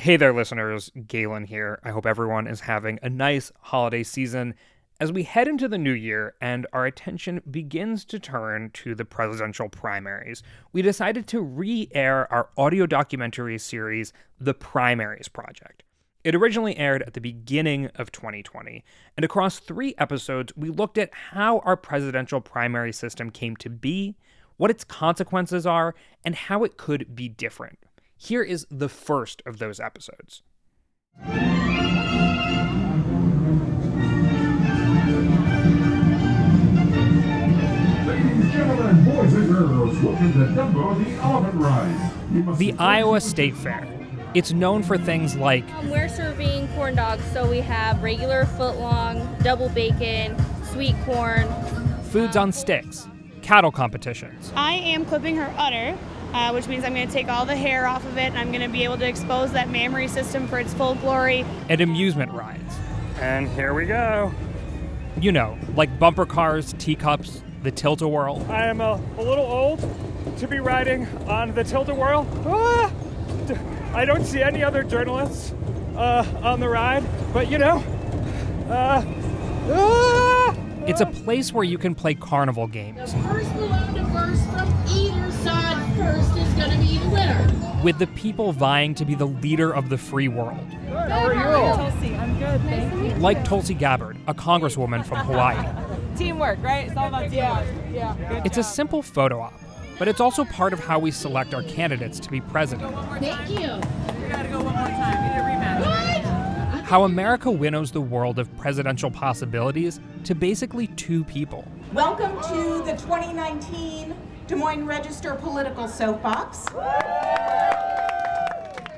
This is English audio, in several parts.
Hey there, listeners. Galen here. I hope everyone is having a nice holiday season as we head into the new year and our attention begins to turn to the presidential primaries, we decided to re air our audio documentary series, The Primaries Project. It originally aired at the beginning of 2020, and across three episodes, we looked at how our presidential primary system came to be, what its consequences are, and how it could be different. Here is the first of those episodes. gentlemen, boys and girls, welcome to Dumbo the The Iowa State Fair. It's known for things like um, We're serving corn dogs, so we have regular footlong, double bacon, sweet corn. foods on sticks, cattle competitions, I am clipping her udder, uh, which means I'm going to take all the hair off of it and I'm going to be able to expose that mammary system for its full glory. and amusement rides. And here we go. You know, like bumper cars, teacups, the tilt a whirl. I am a, a little old to be riding on the tilt-a-whirl. Ah! D- I don't see any other journalists uh, on the ride, but you know, uh, ah! It's a place where you can play carnival games First balloon to burst from either side first is going to be the winner. with the people vying to be the leader of the free world. how are you? Tulsi, I'm good, thank you. Like Tulsi Gabbard, a congresswoman from Hawaii. Teamwork, right? It's all about teamwork. Yeah, yeah. It's a simple photo op, but it's also part of how we select our candidates to be president. Thank you. We gotta go one more time. We need a rematch. right? How America winnows the world of presidential possibilities to basically two people. Welcome to the 2019 Des Moines Register Political Soapbox.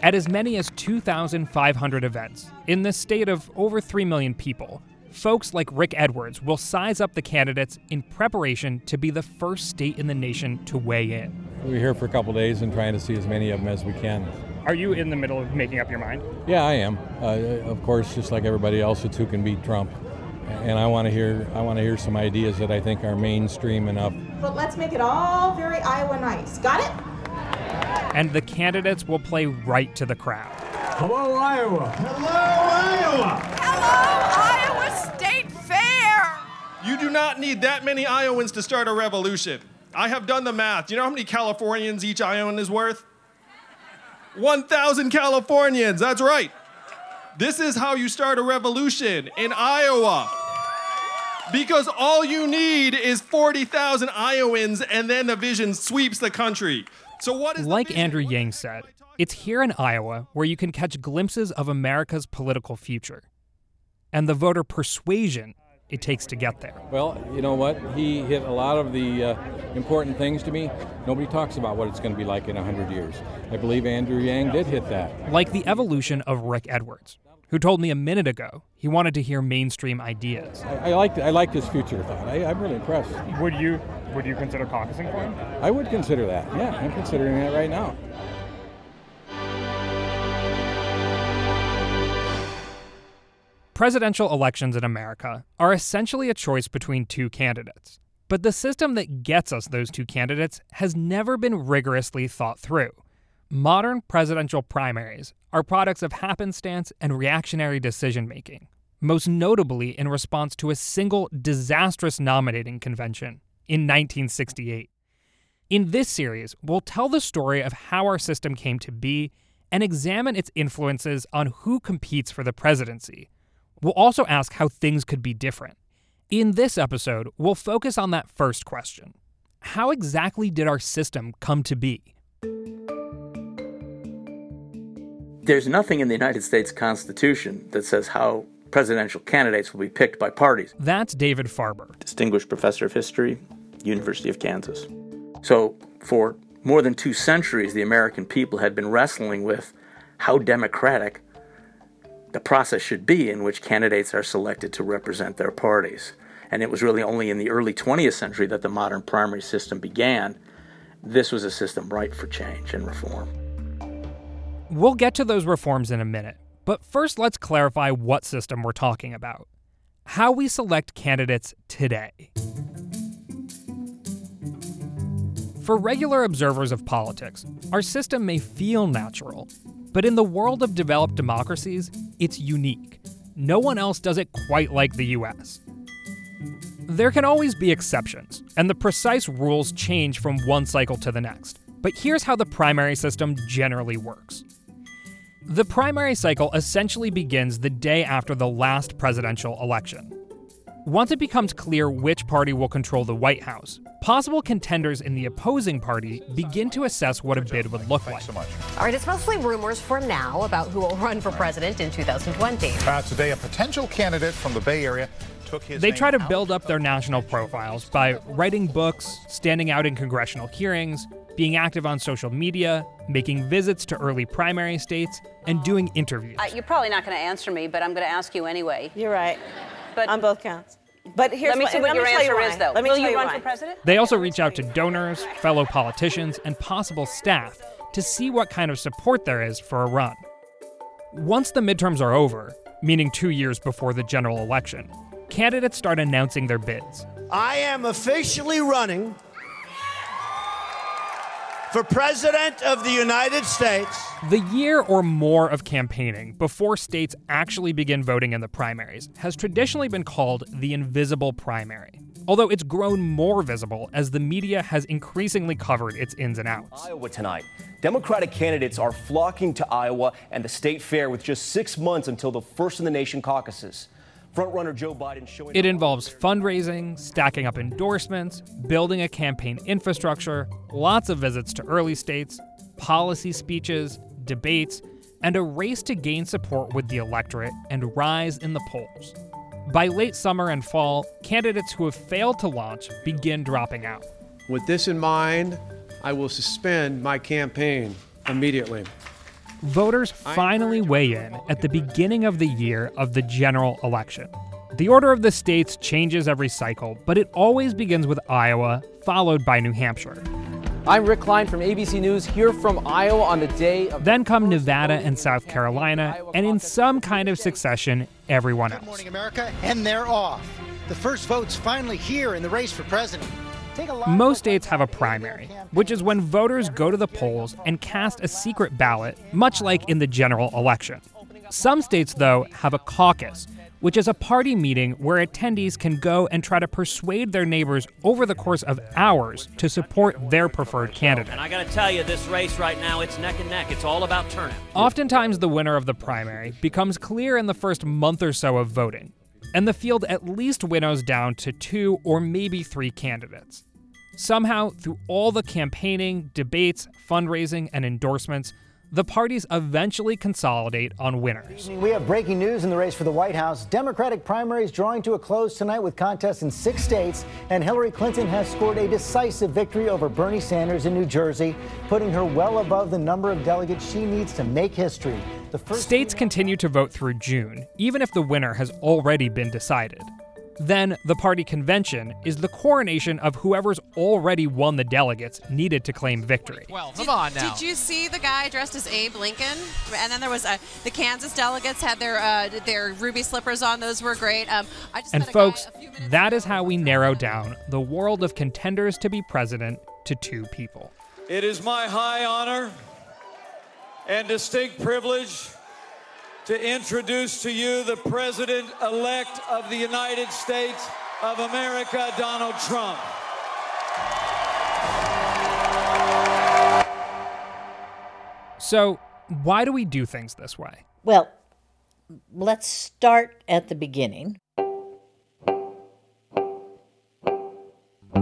At as many as 2,500 events, in the state of over 3 million people, folks like Rick Edwards will size up the candidates in preparation to be the first state in the nation to weigh in. We're here for a couple days and trying to see as many of them as we can. Are you in the middle of making up your mind? Yeah, I am. Uh, of course, just like everybody else, it's who can beat Trump. And I want to hear I want to hear some ideas that I think are mainstream enough. But let's make it all very Iowa nice. Got it? And the candidates will play right to the crowd. Hello, Iowa. Hello, Iowa. Hello Iowa State Fair! You do not need that many Iowans to start a revolution. I have done the math. Do You know how many Californians each Iowan is worth? 1,000 Californians, that's right. This is how you start a revolution in Iowa. Because all you need is 40,000 Iowans and then the vision sweeps the country. So what is Like? Andrew What Yang said, it's here in Iowa where you can catch glimpses of America's political future and the voter persuasion it takes to get there. Well, you know what? He hit a lot of the uh, important things to me. Nobody talks about what it's going to be like in 100 years. I believe Andrew Yang did hit that. Like the evolution of Rick Edwards, who told me a minute ago he wanted to hear mainstream ideas. I, I liked I liked his future thought. I, I'm really impressed. Would you would you consider caucusing for him? I would consider that. Yeah, I'm considering that right now. Presidential elections in America are essentially a choice between two candidates. But the system that gets us those two candidates has never been rigorously thought through. Modern presidential primaries are products of happenstance and reactionary decision making, most notably in response to a single disastrous nominating convention in 1968. In this series, we'll tell the story of how our system came to be and examine its influences on who competes for the presidency. We'll also ask how things could be different. In this episode, we'll focus on that first question How exactly did our system come to be? There's nothing in the United States Constitution that says how presidential candidates will be picked by parties. That's David Farber. Distinguished professor of history, University of Kansas. So, for more than two centuries, the American people had been wrestling with how democratic the process should be in which candidates are selected to represent their parties. And it was really only in the early 20th century that the modern primary system began. This was a system ripe for change and reform. We'll get to those reforms in a minute, but first let's clarify what system we're talking about. How we select candidates today. For regular observers of politics, our system may feel natural, but in the world of developed democracies, it's unique. No one else does it quite like the US. There can always be exceptions, and the precise rules change from one cycle to the next. But here's how the primary system generally works. The primary cycle essentially begins the day after the last presidential election. Once it becomes clear which party will control the White House, possible contenders in the opposing party begin to assess what a bid would look like. All right, it's mostly rumors for now about who will run for president in 2020. Uh, today, a potential candidate from the Bay Area took his. They try to out build up their national profiles by writing books, standing out in congressional hearings, being active on social media, making visits to early primary states, and doing interviews. Uh, you're probably not going to answer me, but I'm going to ask you anyway. You're right. But on both counts. But here's let me what, see and what let your me tell you answer why. is, though. Let me Will tell you you run why. for president? They also reach out to donors, fellow politicians, and possible staff to see what kind of support there is for a run. Once the midterms are over, meaning two years before the general election, candidates start announcing their bids. I am officially running for President of the United States. The year or more of campaigning before states actually begin voting in the primaries has traditionally been called the invisible primary, although it's grown more visible as the media has increasingly covered its ins and outs. Iowa tonight. Democratic candidates are flocking to Iowa and the state fair with just six months until the first in the nation caucuses. Frontrunner Joe Biden showing. It involves fundraising, stacking up endorsements, building a campaign infrastructure, lots of visits to early states, policy speeches, debates, and a race to gain support with the electorate and rise in the polls. By late summer and fall, candidates who have failed to launch begin dropping out. With this in mind, I will suspend my campaign immediately. Voters finally weigh in at the beginning of the year of the general election. The order of the states changes every cycle, but it always begins with Iowa, followed by New Hampshire. I'm Rick Klein from ABC News, here from Iowa on the day of. Then come Nevada and South Carolina, and in some kind of succession, everyone else. Morning America, and they're off. The first vote's finally here in the race for president. Take a live Most states have a primary, which is when voters go to the polls and cast a secret ballot, much like in the general election. Some states, though, have a caucus, which is a party meeting where attendees can go and try to persuade their neighbors over the course of hours to support their preferred candidate. And I got to tell you, this race right now, it's neck and neck. It's all about turnout. Oftentimes, the winner of the primary becomes clear in the first month or so of voting, and the field at least winnows down to two or maybe three candidates. Somehow, through all the campaigning, debates, fundraising, and endorsements, the parties eventually consolidate on winners. We have breaking news in the race for the White House. Democratic primaries drawing to a close tonight with contests in six states, and Hillary Clinton has scored a decisive victory over Bernie Sanders in New Jersey, putting her well above the number of delegates she needs to make history. The first States continue to vote through June, even if the winner has already been decided. Then, the party convention is the coronation of whoever's already won the delegates needed to claim victory. Well, come Did, did you see the guy dressed as Abe Lincoln? And then there was uh, the Kansas delegates had their uh, their ruby slippers on. Those were great. Um, I just And met a guy folks, that is how we narrow down the world of contenders to be president to two people. It is my high honor and distinct privilege to introduce to you the President elect of the United States of America, Donald Trump. So, why do we do things this way? Well, let's start at the beginning.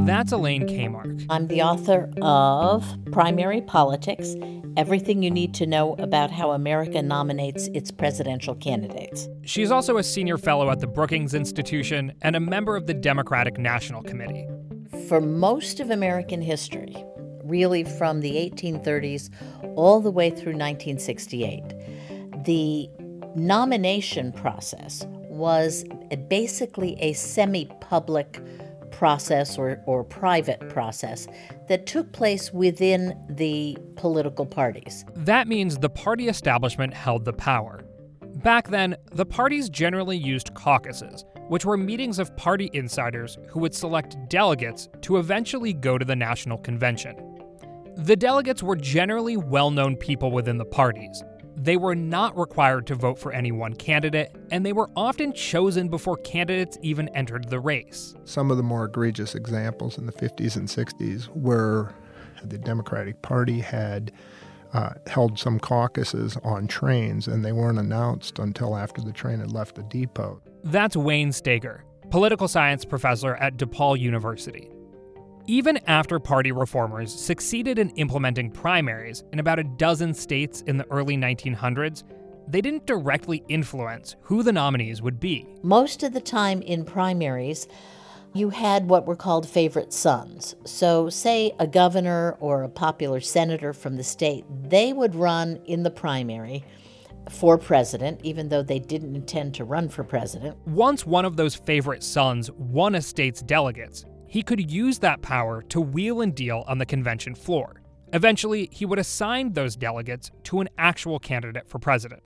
That's Elaine Kamarck. I'm the author of Primary Politics Everything You Need to Know About How America Nominates Its Presidential Candidates. She's also a senior fellow at the Brookings Institution and a member of the Democratic National Committee. For most of American history, really from the 1830s all the way through 1968, the nomination process was basically a semi public process or, or private process that took place within the political parties. That means the party establishment held the power. Back then, the parties generally used caucuses, which were meetings of party insiders who would select delegates to eventually go to the national convention. The delegates were generally well known people within the parties, they were not required to vote for any one candidate, and they were often chosen before candidates even entered the race. Some of the more egregious examples in the 50s and 60s were the Democratic Party had uh, held some caucuses on trains, and they weren't announced until after the train had left the depot. That's Wayne Steger, political science professor at DePaul University. Even after party reformers succeeded in implementing primaries in about a dozen states in the early 1900s, they didn't directly influence who the nominees would be. Most of the time in primaries, you had what were called favorite sons. So, say a governor or a popular senator from the state, they would run in the primary for president, even though they didn't intend to run for president. Once one of those favorite sons won a state's delegates, he could use that power to wheel and deal on the convention floor. Eventually, he would assign those delegates to an actual candidate for president.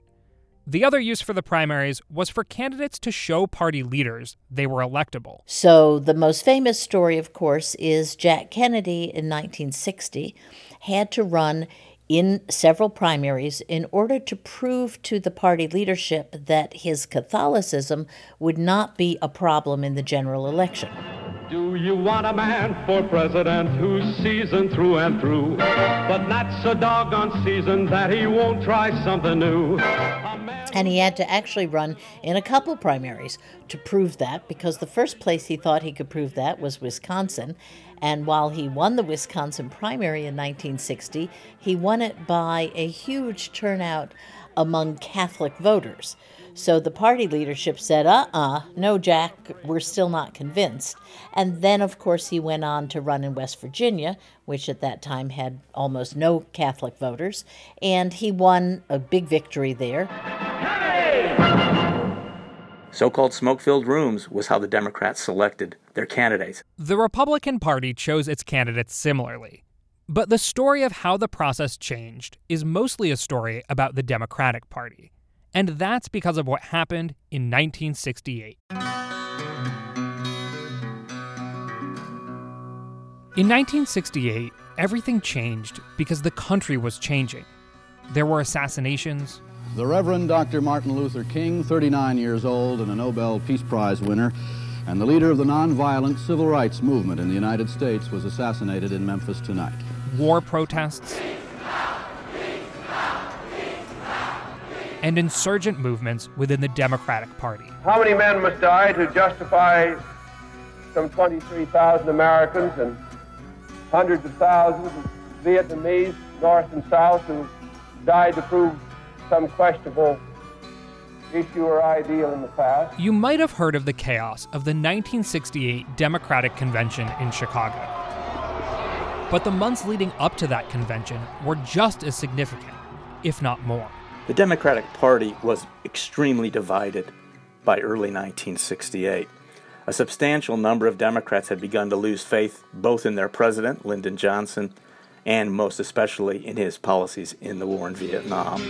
The other use for the primaries was for candidates to show party leaders they were electable. So, the most famous story, of course, is Jack Kennedy in 1960 had to run in several primaries in order to prove to the party leadership that his Catholicism would not be a problem in the general election. Do you want a man for president who's seasoned through and through, but not so doggone seasoned that he won't try something new? And he had to actually run in a couple primaries to prove that because the first place he thought he could prove that was Wisconsin. And while he won the Wisconsin primary in 1960, he won it by a huge turnout among Catholic voters. So the party leadership said, uh uh no, Jack, we're still not convinced. And then, of course, he went on to run in West Virginia, which at that time had almost no Catholic voters, and he won a big victory there. So called smoke filled rooms was how the Democrats selected their candidates. The Republican Party chose its candidates similarly. But the story of how the process changed is mostly a story about the Democratic Party. And that's because of what happened in 1968. In 1968, everything changed because the country was changing. There were assassinations. The Reverend Dr. Martin Luther King, 39 years old and a Nobel Peace Prize winner, and the leader of the nonviolent civil rights movement in the United States, was assassinated in Memphis tonight. War protests. And insurgent movements within the Democratic Party. How many men must die to justify some 23,000 Americans and hundreds of thousands of Vietnamese, North and South, who died to prove some questionable issue or ideal in the past? You might have heard of the chaos of the 1968 Democratic Convention in Chicago. But the months leading up to that convention were just as significant, if not more. The Democratic Party was extremely divided by early 1968. A substantial number of Democrats had begun to lose faith both in their president, Lyndon Johnson, and most especially in his policies in the war in Vietnam.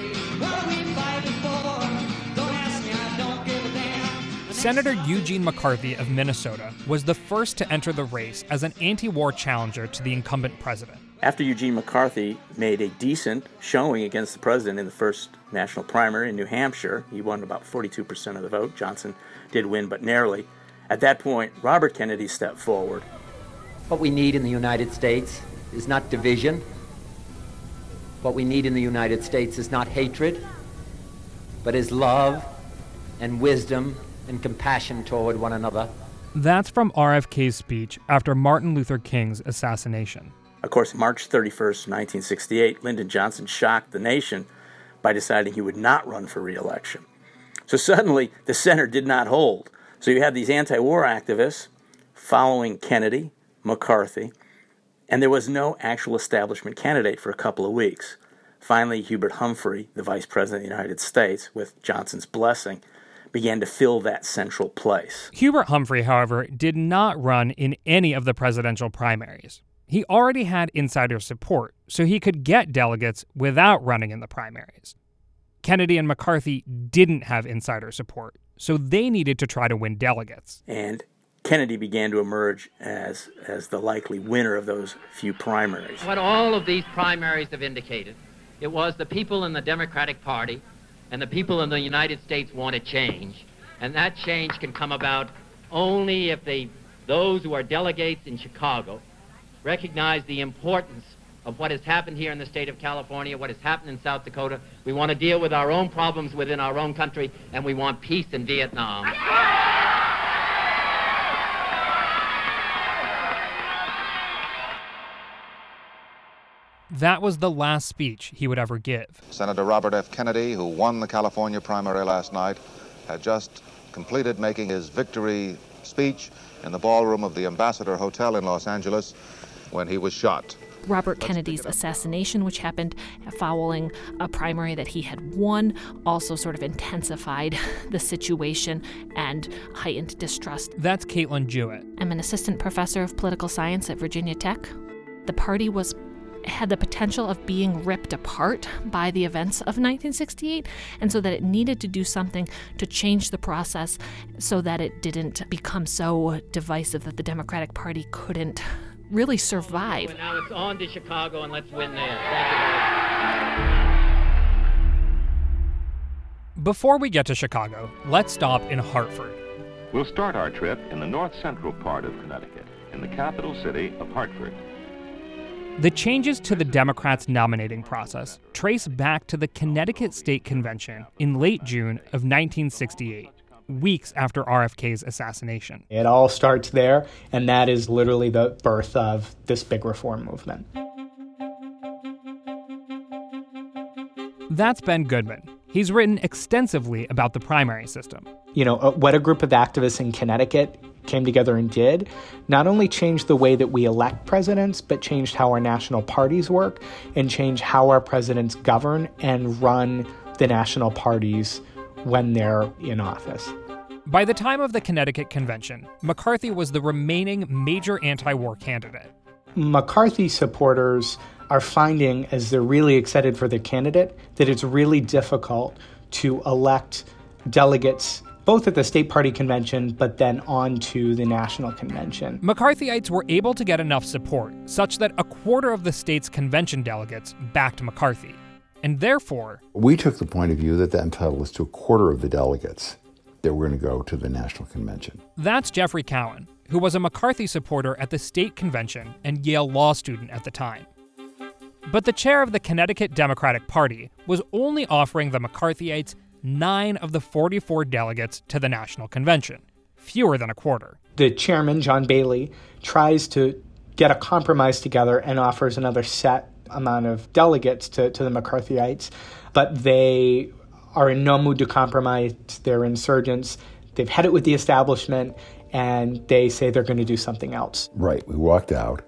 Senator Eugene McCarthy of Minnesota was the first to enter the race as an anti war challenger to the incumbent president. After Eugene McCarthy made a decent showing against the president in the first national primary in New Hampshire, he won about 42% of the vote. Johnson did win, but narrowly. At that point, Robert Kennedy stepped forward. What we need in the United States is not division. What we need in the United States is not hatred, but is love and wisdom and compassion toward one another. That's from RFK's speech after Martin Luther King's assassination. Of course, March 31st, 1968, Lyndon Johnson shocked the nation by deciding he would not run for reelection. So suddenly, the center did not hold. So you had these anti war activists following Kennedy, McCarthy, and there was no actual establishment candidate for a couple of weeks. Finally, Hubert Humphrey, the Vice President of the United States, with Johnson's blessing, began to fill that central place. Hubert Humphrey, however, did not run in any of the presidential primaries. He already had insider support, so he could get delegates without running in the primaries. Kennedy and McCarthy didn't have insider support, so they needed to try to win delegates. And Kennedy began to emerge as, as the likely winner of those few primaries. What all of these primaries have indicated, it was the people in the Democratic Party and the people in the United States want to change, and that change can come about only if they, those who are delegates in Chicago recognize the importance of what has happened here in the state of California, what has happened in South Dakota. We want to deal with our own problems within our own country, and we want peace in Vietnam. That was the last speech he would ever give. Senator Robert F. Kennedy, who won the California primary last night, had just completed making his victory speech in the ballroom of the Ambassador Hotel in Los Angeles when he was shot. Robert Kennedy's assassination, which happened following a primary that he had won, also sort of intensified the situation and heightened distrust. That's Caitlin Jewitt. I'm an assistant professor of political science at Virginia Tech. The party was had the potential of being ripped apart by the events of 1968, and so that it needed to do something to change the process so that it didn't become so divisive that the Democratic Party couldn't really survive. And now it's on to Chicago, and let's win there. Before we get to Chicago, let's stop in Hartford. We'll start our trip in the north central part of Connecticut, in the capital city of Hartford. The changes to the Democrats' nominating process trace back to the Connecticut State Convention in late June of 1968, weeks after RFK's assassination. It all starts there, and that is literally the birth of this big reform movement. That's Ben Goodman. He's written extensively about the primary system. You know, uh, what a group of activists in Connecticut came together and did not only changed the way that we elect presidents, but changed how our national parties work and changed how our presidents govern and run the national parties when they're in office. By the time of the Connecticut Convention, McCarthy was the remaining major anti war candidate. McCarthy supporters are finding, as they're really excited for their candidate, that it's really difficult to elect delegates both at the state party convention, but then on to the national convention. McCarthyites were able to get enough support such that a quarter of the state's convention delegates backed McCarthy. And therefore, we took the point of view that that entitled us to a quarter of the delegates that were going to go to the national convention. That's Geoffrey Cowan, who was a McCarthy supporter at the state convention and Yale law student at the time. But the chair of the Connecticut Democratic Party was only offering the McCarthyites nine of the 44 delegates to the national convention, fewer than a quarter. The chairman, John Bailey, tries to get a compromise together and offers another set amount of delegates to, to the McCarthyites, but they are in no mood to compromise. They're insurgents. They've had it with the establishment, and they say they're going to do something else. Right. We walked out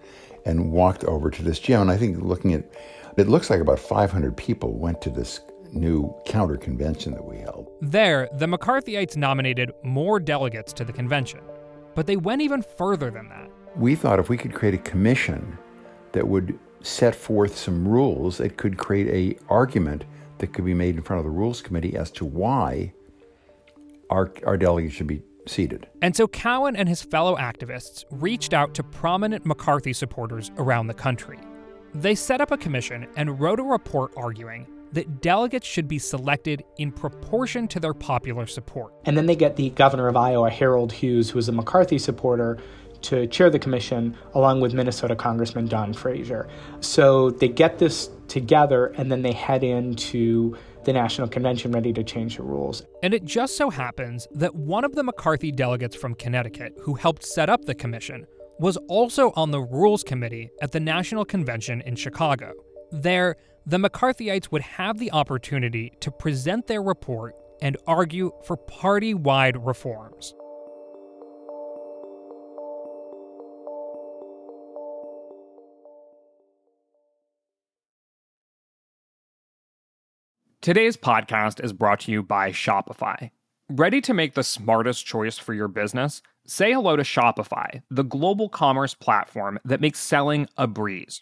and walked over to this gym, and I think looking at it looks like about 500 people went to this new counter convention that we held. There, the McCarthyites nominated more delegates to the convention, but they went even further than that. We thought if we could create a commission that would set forth some rules that could create a argument that could be made in front of the rules committee as to why our, our delegates should be seated. And so Cowan and his fellow activists reached out to prominent McCarthy supporters around the country. They set up a commission and wrote a report arguing that delegates should be selected in proportion to their popular support. And then they get the governor of Iowa, Harold Hughes, who is a McCarthy supporter, to chair the commission along with Minnesota Congressman Don Fraser. So they get this together and then they head into the National Convention ready to change the rules. And it just so happens that one of the McCarthy delegates from Connecticut who helped set up the commission was also on the Rules Committee at the National Convention in Chicago. There, the McCarthyites would have the opportunity to present their report and argue for party wide reforms. Today's podcast is brought to you by Shopify. Ready to make the smartest choice for your business? Say hello to Shopify, the global commerce platform that makes selling a breeze.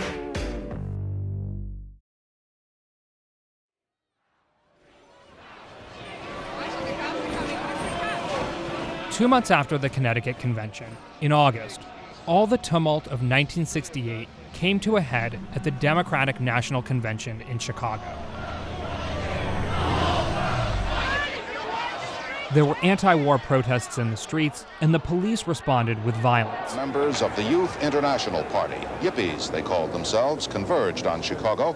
Two months after the Connecticut Convention, in August, all the tumult of 1968 came to a head at the Democratic National Convention in Chicago. There were anti war protests in the streets, and the police responded with violence. Members of the Youth International Party, Yippies they called themselves, converged on Chicago.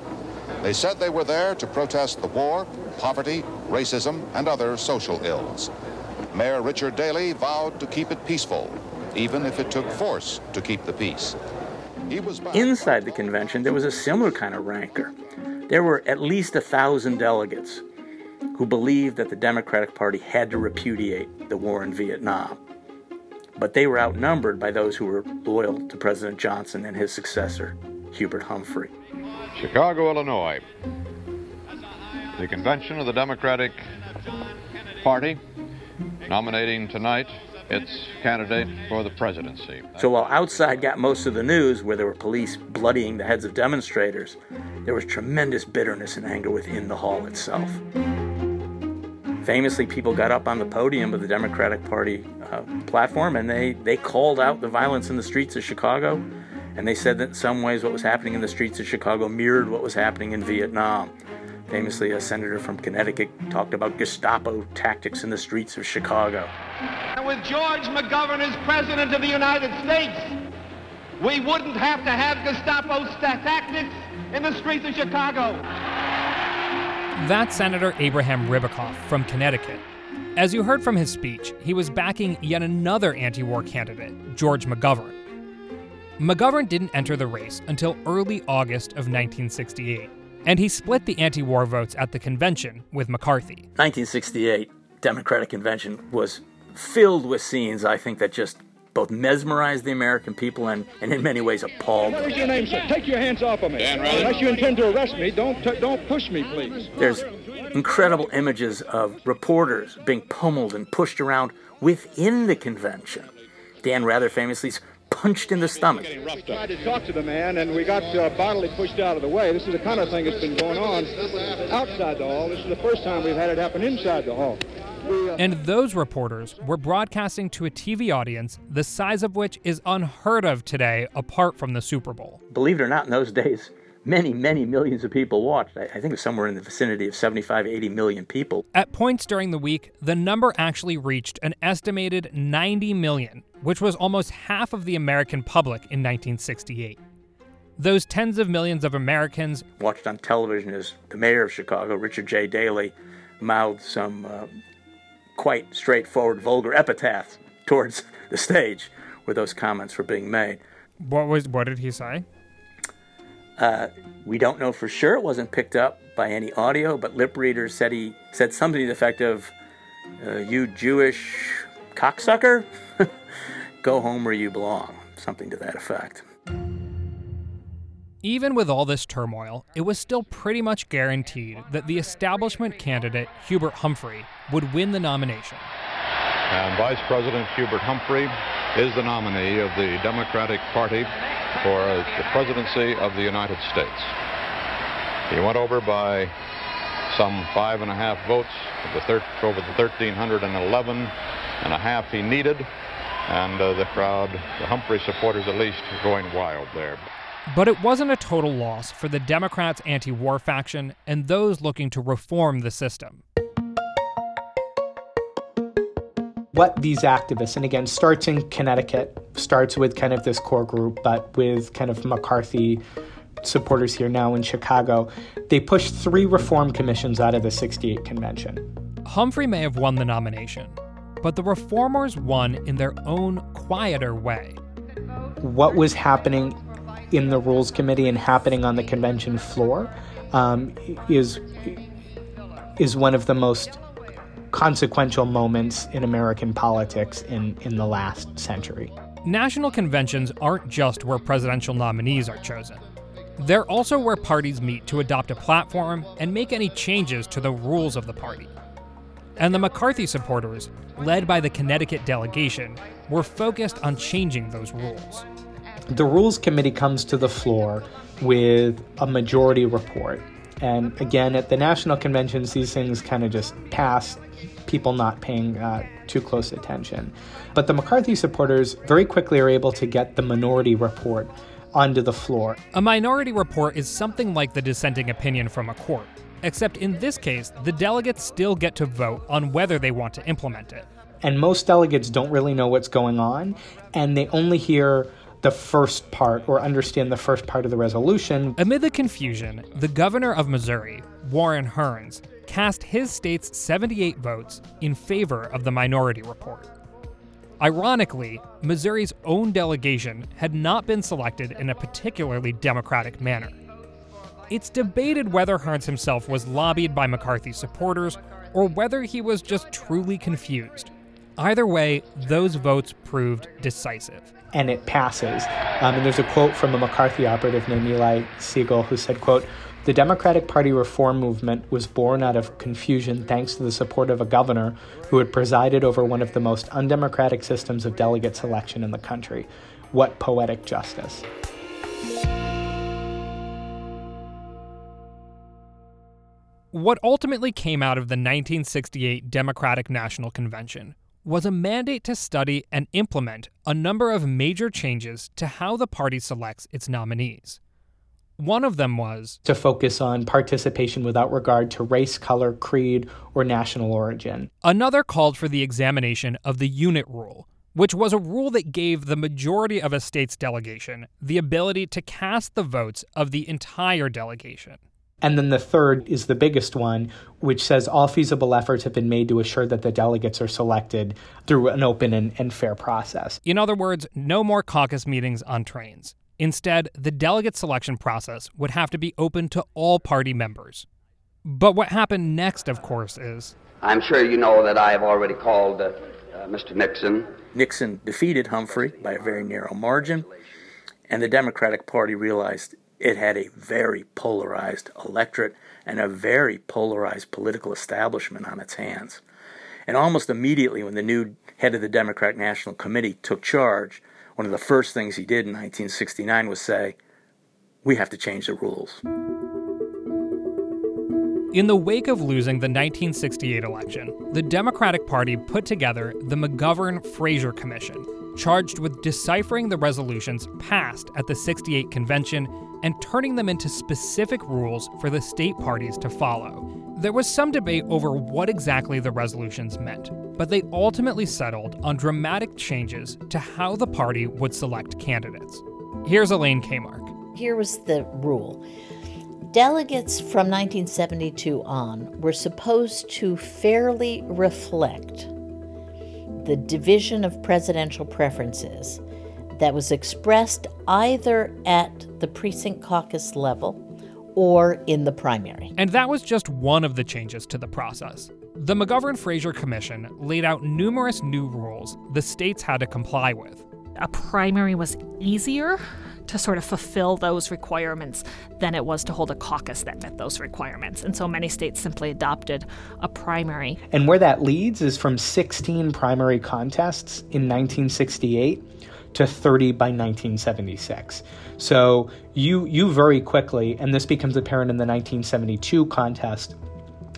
They said they were there to protest the war, poverty, racism, and other social ills. Mayor Richard Daley vowed to keep it peaceful, even if it took force to keep the peace. He was Inside the convention, there was a similar kind of rancor. There were at least a thousand delegates who believed that the Democratic Party had to repudiate the war in Vietnam. But they were outnumbered by those who were loyal to President Johnson and his successor, Hubert Humphrey. Chicago, Illinois. The convention of the Democratic Party nominating tonight its candidate for the presidency. So while outside got most of the news, where there were police bloodying the heads of demonstrators, there was tremendous bitterness and anger within the hall itself. Famously, people got up on the podium of the Democratic Party uh, platform and they, they called out the violence in the streets of Chicago. And they said that in some ways what was happening in the streets of Chicago mirrored what was happening in Vietnam. Famously, a senator from Connecticut talked about Gestapo tactics in the streets of Chicago. With George McGovern as President of the United States, we wouldn't have to have Gestapo tactics in the streets of Chicago. That's Senator Abraham Ribicoff from Connecticut. As you heard from his speech, he was backing yet another anti war candidate, George McGovern. McGovern didn't enter the race until early August of 1968 and he split the anti war votes at the convention with McCarthy. 1968 Democratic Convention was filled with scenes, I think, that just both mesmerized the American people and, and in many ways appalled them. What is your name, sir? Take your hands off of me. Unless you intend to arrest me, don't, t- don't push me, please. There's incredible images of reporters being pummeled and pushed around within the convention. Dan Rather famously punched in the stomach. I tried to talk to the man, and we got uh, bodily pushed out of the way. This is the kind of thing that's been going on outside the hall. This is the first time we've had it happen inside the hall. We, uh... And those reporters were broadcasting to a TV audience the size of which is unheard of today apart from the Super Bowl. Believe it or not, in those days, many, many millions of people watched. I think it was somewhere in the vicinity of 75, 80 million people. At points during the week, the number actually reached an estimated 90 million, which was almost half of the American public in 1968. Those tens of millions of Americans watched on television as the mayor of Chicago, Richard J. Daley, mouthed some uh, quite straightforward, vulgar epitaphs towards the stage where those comments were being made. What was what did he say? Uh, we don't know for sure. It wasn't picked up by any audio, but lip readers said he said something to the effect of, uh, "You Jewish cocksucker, go home where you belong." Something to that effect. Even with all this turmoil, it was still pretty much guaranteed that the establishment candidate Hubert Humphrey would win the nomination. And Vice President Hubert Humphrey is the nominee of the Democratic Party for the presidency of the United States. He went over by some five and a half votes the thir- over the 1,311 and a half he needed, and uh, the crowd, the Humphrey supporters at least, going wild there. But it wasn't a total loss for the Democrats' anti war faction and those looking to reform the system. What these activists, and again, starts in Connecticut, starts with kind of this core group, but with kind of McCarthy supporters here now in Chicago, they pushed three reform commissions out of the 68 convention. Humphrey may have won the nomination, but the reformers won in their own quieter way. What was happening in the Rules Committee and happening on the convention floor um, is is one of the most consequential moments in American politics in, in the last century. National conventions aren't just where presidential nominees are chosen. They're also where parties meet to adopt a platform and make any changes to the rules of the party. And the McCarthy supporters, led by the Connecticut delegation, were focused on changing those rules. The Rules Committee comes to the floor with a majority report. And again, at the national conventions, these things kind of just pass, people not paying uh, too close attention. But the McCarthy supporters very quickly are able to get the minority report onto the floor. A minority report is something like the dissenting opinion from a court, except in this case, the delegates still get to vote on whether they want to implement it. And most delegates don't really know what's going on, and they only hear the first part or understand the first part of the resolution. Amid the confusion, the governor of Missouri, Warren Hearnes, cast his state's 78 votes in favor of the minority report. Ironically, Missouri's own delegation had not been selected in a particularly democratic manner. It's debated whether Hearnes himself was lobbied by McCarthy's supporters or whether he was just truly confused. Either way, those votes proved decisive. And it passes. Um, and there's a quote from a McCarthy operative named Eli Segal who said, quote, the Democratic Party reform movement was born out of confusion thanks to the support of a governor who had presided over one of the most undemocratic systems of delegate selection in the country. What poetic justice. What ultimately came out of the 1968 Democratic National Convention was a mandate to study and implement a number of major changes to how the party selects its nominees. One of them was to focus on participation without regard to race, color, creed, or national origin. Another called for the examination of the unit rule, which was a rule that gave the majority of a state's delegation the ability to cast the votes of the entire delegation. And then the third is the biggest one, which says all feasible efforts have been made to assure that the delegates are selected through an open and, and fair process. In other words, no more caucus meetings on trains. Instead, the delegate selection process would have to be open to all party members. But what happened next, of course, is. I'm sure you know that I have already called uh, uh, Mr. Nixon. Nixon defeated Humphrey by a very narrow margin, and the Democratic Party realized it had a very polarized electorate and a very polarized political establishment on its hands. And almost immediately, when the new head of the Democratic National Committee took charge, one of the first things he did in 1969 was say, We have to change the rules. In the wake of losing the 1968 election, the Democratic Party put together the McGovern Fraser Commission, charged with deciphering the resolutions passed at the 68 convention and turning them into specific rules for the state parties to follow. There was some debate over what exactly the resolutions meant, but they ultimately settled on dramatic changes to how the party would select candidates. Here's Elaine Kamarck. Here was the rule. Delegates from 1972 on were supposed to fairly reflect the division of presidential preferences that was expressed either at the precinct caucus level or in the primary. And that was just one of the changes to the process. The McGovern Fraser Commission laid out numerous new rules the states had to comply with. A primary was easier to sort of fulfill those requirements than it was to hold a caucus that met those requirements. And so many states simply adopted a primary. And where that leads is from 16 primary contests in 1968 to 30 by 1976. So you you very quickly, and this becomes apparent in the 1972 contest,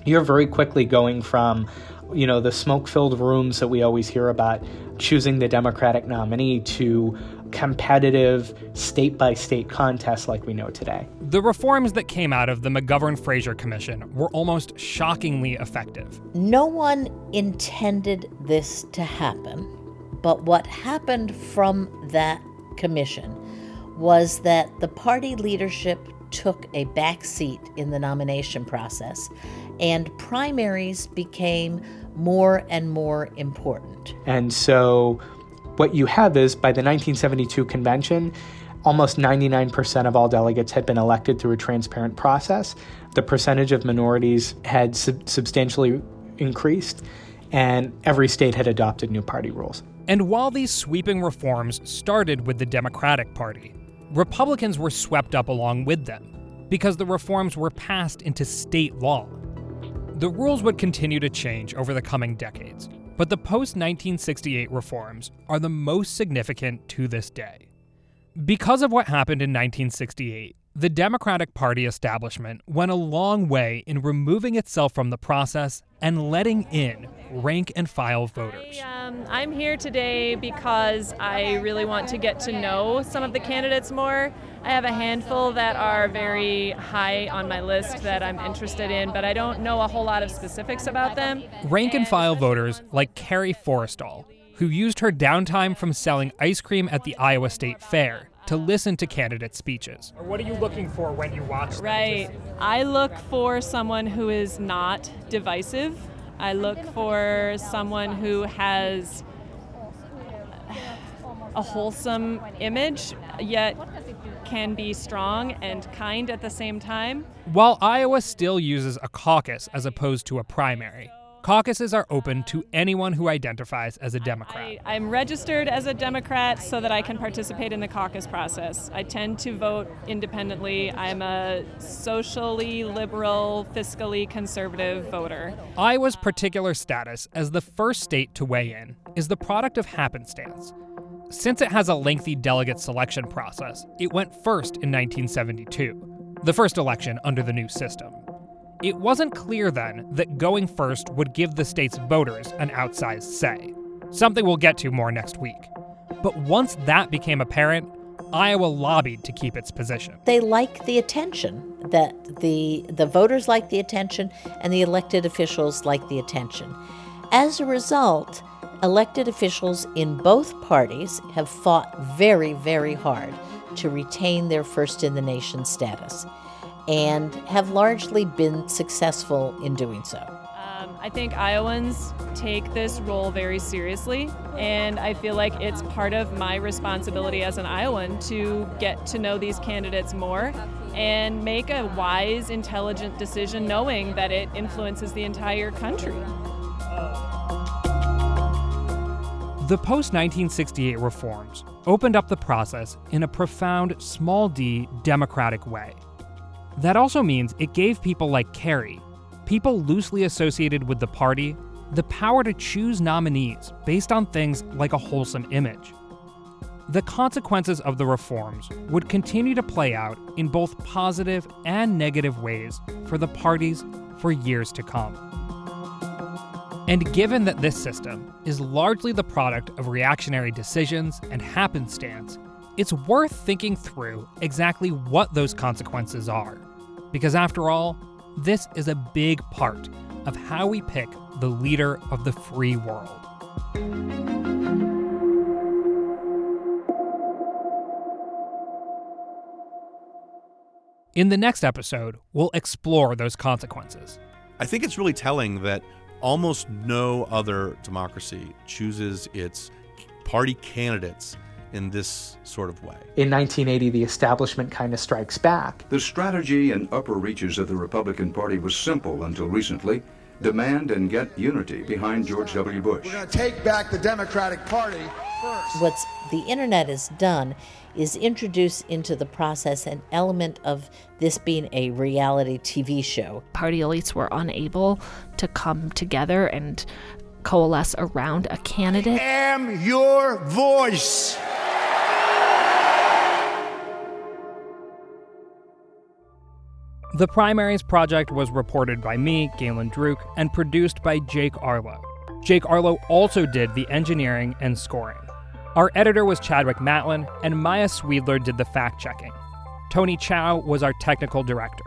you're very quickly going from you know the smoke-filled rooms that we always hear about choosing the democratic nominee to competitive state by state contests like we know today. The reforms that came out of the McGovern Fraser Commission were almost shockingly effective. No one intended this to happen, but what happened from that commission was that the party leadership took a back seat in the nomination process, and primaries became more and more important. And so, what you have is by the 1972 convention, almost 99% of all delegates had been elected through a transparent process. The percentage of minorities had sub- substantially increased, and every state had adopted new party rules. And while these sweeping reforms started with the Democratic Party, Republicans were swept up along with them because the reforms were passed into state law. The rules would continue to change over the coming decades, but the post 1968 reforms are the most significant to this day. Because of what happened in 1968, the Democratic Party establishment went a long way in removing itself from the process and letting in rank and file voters. I, um, I'm here today because I really want to get to know some of the candidates more. I have a handful that are very high on my list that I'm interested in, but I don't know a whole lot of specifics about them. Rank and file voters like Carrie Forrestall, who used her downtime from selling ice cream at the Iowa State Fair to listen to candidate speeches. What are you looking for when you watch? Right. I look for someone who is not divisive. I look for someone who has a wholesome image, yet can be strong and kind at the same time. While Iowa still uses a caucus as opposed to a primary, Caucuses are open to anyone who identifies as a Democrat. I, am registered as a Democrat so that I can participate in the caucus process. I tend to vote independently. I'm a socially liberal, fiscally conservative voter. Iowa's particular status as the first state to weigh in is the product of happenstance. Since it has a lengthy delegate selection process, it went first in 1972, the first election under the new system. It wasn't clear then that going first would give the state's voters an outsized say, something we'll get to more next week. But once that became apparent, Iowa lobbied to keep its position. They like the attention that the the voters like the attention and the elected officials like the attention. As a result, elected officials in both parties have fought very very hard to retain their first in the nation status and have largely been successful in doing so. Um, I think Iowans take this role very seriously, and I feel like it's part of my responsibility as an Iowan to get to know these candidates more and make a wise, intelligent decision knowing that it influences the entire country. The post 1968 reforms opened up the process in a profound, small d democratic way. That also means it gave people like Kerry, people loosely associated with the party, the power to choose nominees based on things like a wholesome image. The consequences of the reforms would continue to play out in both positive and negative ways for the parties for years to come. And given that this system is largely the product of reactionary decisions and happenstance, it's worth thinking through exactly what those consequences are. Because after all, this is a big part of how we pick the leader of the free world. In the next episode, we'll explore those consequences. I think it's really telling that almost no other democracy chooses its party candidates in this sort of way. In 1980, the establishment kind of strikes back. The strategy in upper reaches of the Republican Party was simple until recently demand and get unity behind George W. Bush. We're going to take back the Democratic Party first. What's the internet has done is introduce into the process an element of this being a reality TV show. Party elites were unable to come together and coalesce around a candidate. I am your voice. The Primaries Project was reported by me, Galen Druke, and produced by Jake Arlo. Jake Arlo also did the engineering and scoring. Our editor was Chadwick Matlin, and Maya Sweedler did the fact checking. Tony Chow was our technical director.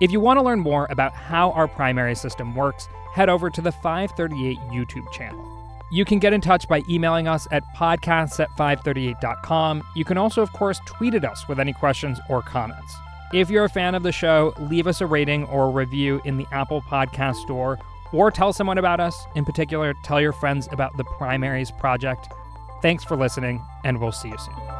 If you want to learn more about how our primary system works, head over to the 538 YouTube channel. You can get in touch by emailing us at podcasts at 538.com. You can also, of course, tweet at us with any questions or comments. If you're a fan of the show, leave us a rating or a review in the Apple Podcast Store or tell someone about us. In particular, tell your friends about the Primaries Project. Thanks for listening, and we'll see you soon.